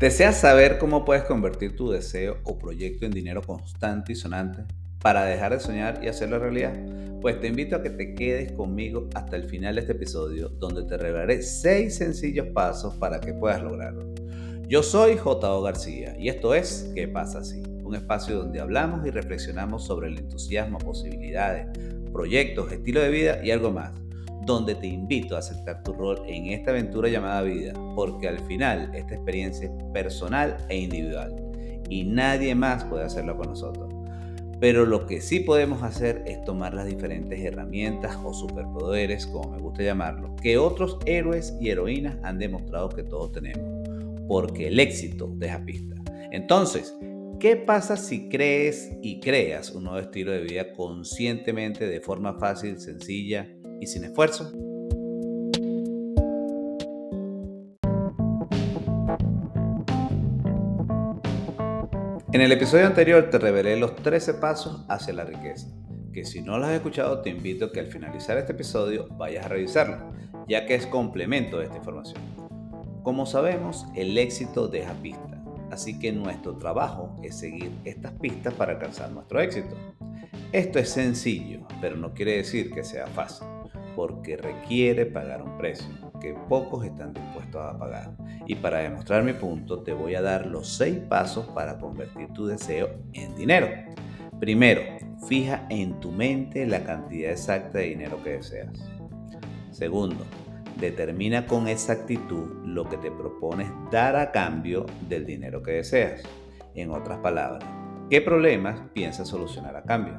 ¿Deseas saber cómo puedes convertir tu deseo o proyecto en dinero constante y sonante para dejar de soñar y hacerlo realidad? Pues te invito a que te quedes conmigo hasta el final de este episodio donde te revelaré 6 sencillos pasos para que puedas lograrlo. Yo soy J.O. García y esto es ¿Qué pasa así? Un espacio donde hablamos y reflexionamos sobre el entusiasmo, posibilidades, proyectos, estilo de vida y algo más donde te invito a aceptar tu rol en esta aventura llamada vida, porque al final esta experiencia es personal e individual y nadie más puede hacerlo con nosotros. Pero lo que sí podemos hacer es tomar las diferentes herramientas o superpoderes, como me gusta llamarlo, que otros héroes y heroínas han demostrado que todos tenemos, porque el éxito deja pista. Entonces, ¿qué pasa si crees y creas un nuevo estilo de vida conscientemente, de forma fácil, sencilla y sin esfuerzo. En el episodio anterior te revelé los 13 pasos hacia la riqueza, que si no los has escuchado te invito a que al finalizar este episodio vayas a revisarlo, ya que es complemento de esta información. Como sabemos, el éxito deja pistas, así que nuestro trabajo es seguir estas pistas para alcanzar nuestro éxito. Esto es sencillo, pero no quiere decir que sea fácil porque requiere pagar un precio que pocos están dispuestos a pagar. Y para demostrar mi punto, te voy a dar los seis pasos para convertir tu deseo en dinero. Primero, fija en tu mente la cantidad exacta de dinero que deseas. Segundo, determina con exactitud lo que te propones dar a cambio del dinero que deseas. En otras palabras, ¿qué problemas piensas solucionar a cambio?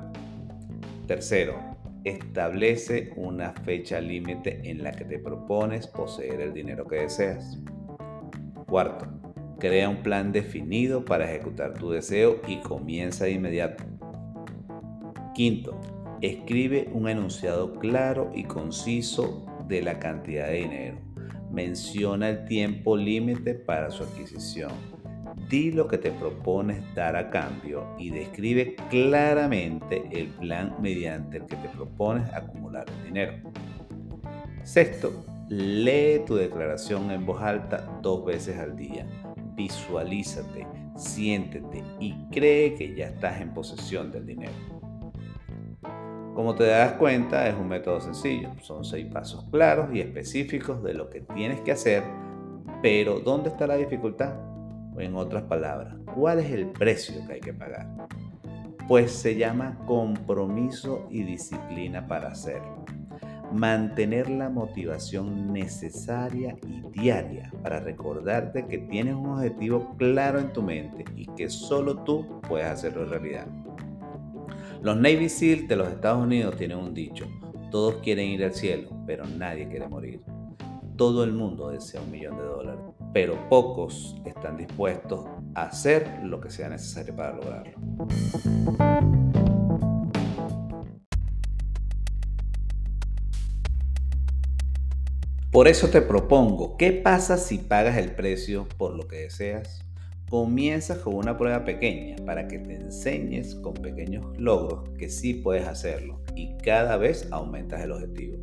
Tercero, establece una fecha límite en la que te propones poseer el dinero que deseas. Cuarto, crea un plan definido para ejecutar tu deseo y comienza de inmediato. Quinto, escribe un enunciado claro y conciso de la cantidad de dinero. Menciona el tiempo límite para su adquisición Di lo que te propones dar a cambio y describe claramente el plan mediante el que te propones acumular el dinero. Sexto, lee tu declaración en voz alta dos veces al día. Visualízate, siéntete y cree que ya estás en posesión del dinero. Como te das cuenta, es un método sencillo. Son seis pasos claros y específicos de lo que tienes que hacer, pero ¿dónde está la dificultad? En otras palabras, ¿cuál es el precio que hay que pagar? Pues se llama compromiso y disciplina para hacerlo. Mantener la motivación necesaria y diaria para recordarte que tienes un objetivo claro en tu mente y que solo tú puedes hacerlo realidad. Los Navy SEAL de los Estados Unidos tienen un dicho, todos quieren ir al cielo, pero nadie quiere morir. Todo el mundo desea un millón de dólares, pero pocos están dispuestos a hacer lo que sea necesario para lograrlo. Por eso te propongo, ¿qué pasa si pagas el precio por lo que deseas? Comienza con una prueba pequeña para que te enseñes con pequeños logros que sí puedes hacerlo y cada vez aumentas el objetivo.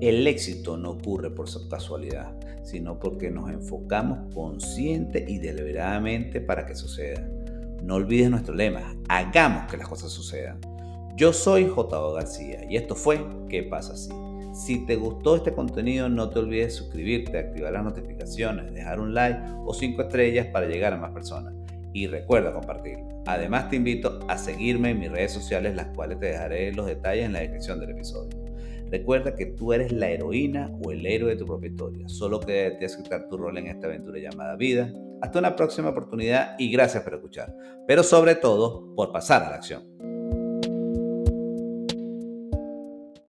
El éxito no ocurre por casualidad, sino porque nos enfocamos consciente y deliberadamente para que suceda. No olvides nuestro lema, hagamos que las cosas sucedan. Yo soy J.O. García y esto fue ¿Qué pasa así? Si te gustó este contenido, no te olvides suscribirte, activar las notificaciones, dejar un like o 5 estrellas para llegar a más personas. Y recuerda compartirlo. Además te invito a seguirme en mis redes sociales, las cuales te dejaré los detalles en la descripción del episodio. Recuerda que tú eres la heroína o el héroe de tu propia historia. Solo que te aceptar tu rol en esta aventura llamada vida. Hasta una próxima oportunidad y gracias por escuchar. Pero sobre todo, por pasar a la acción.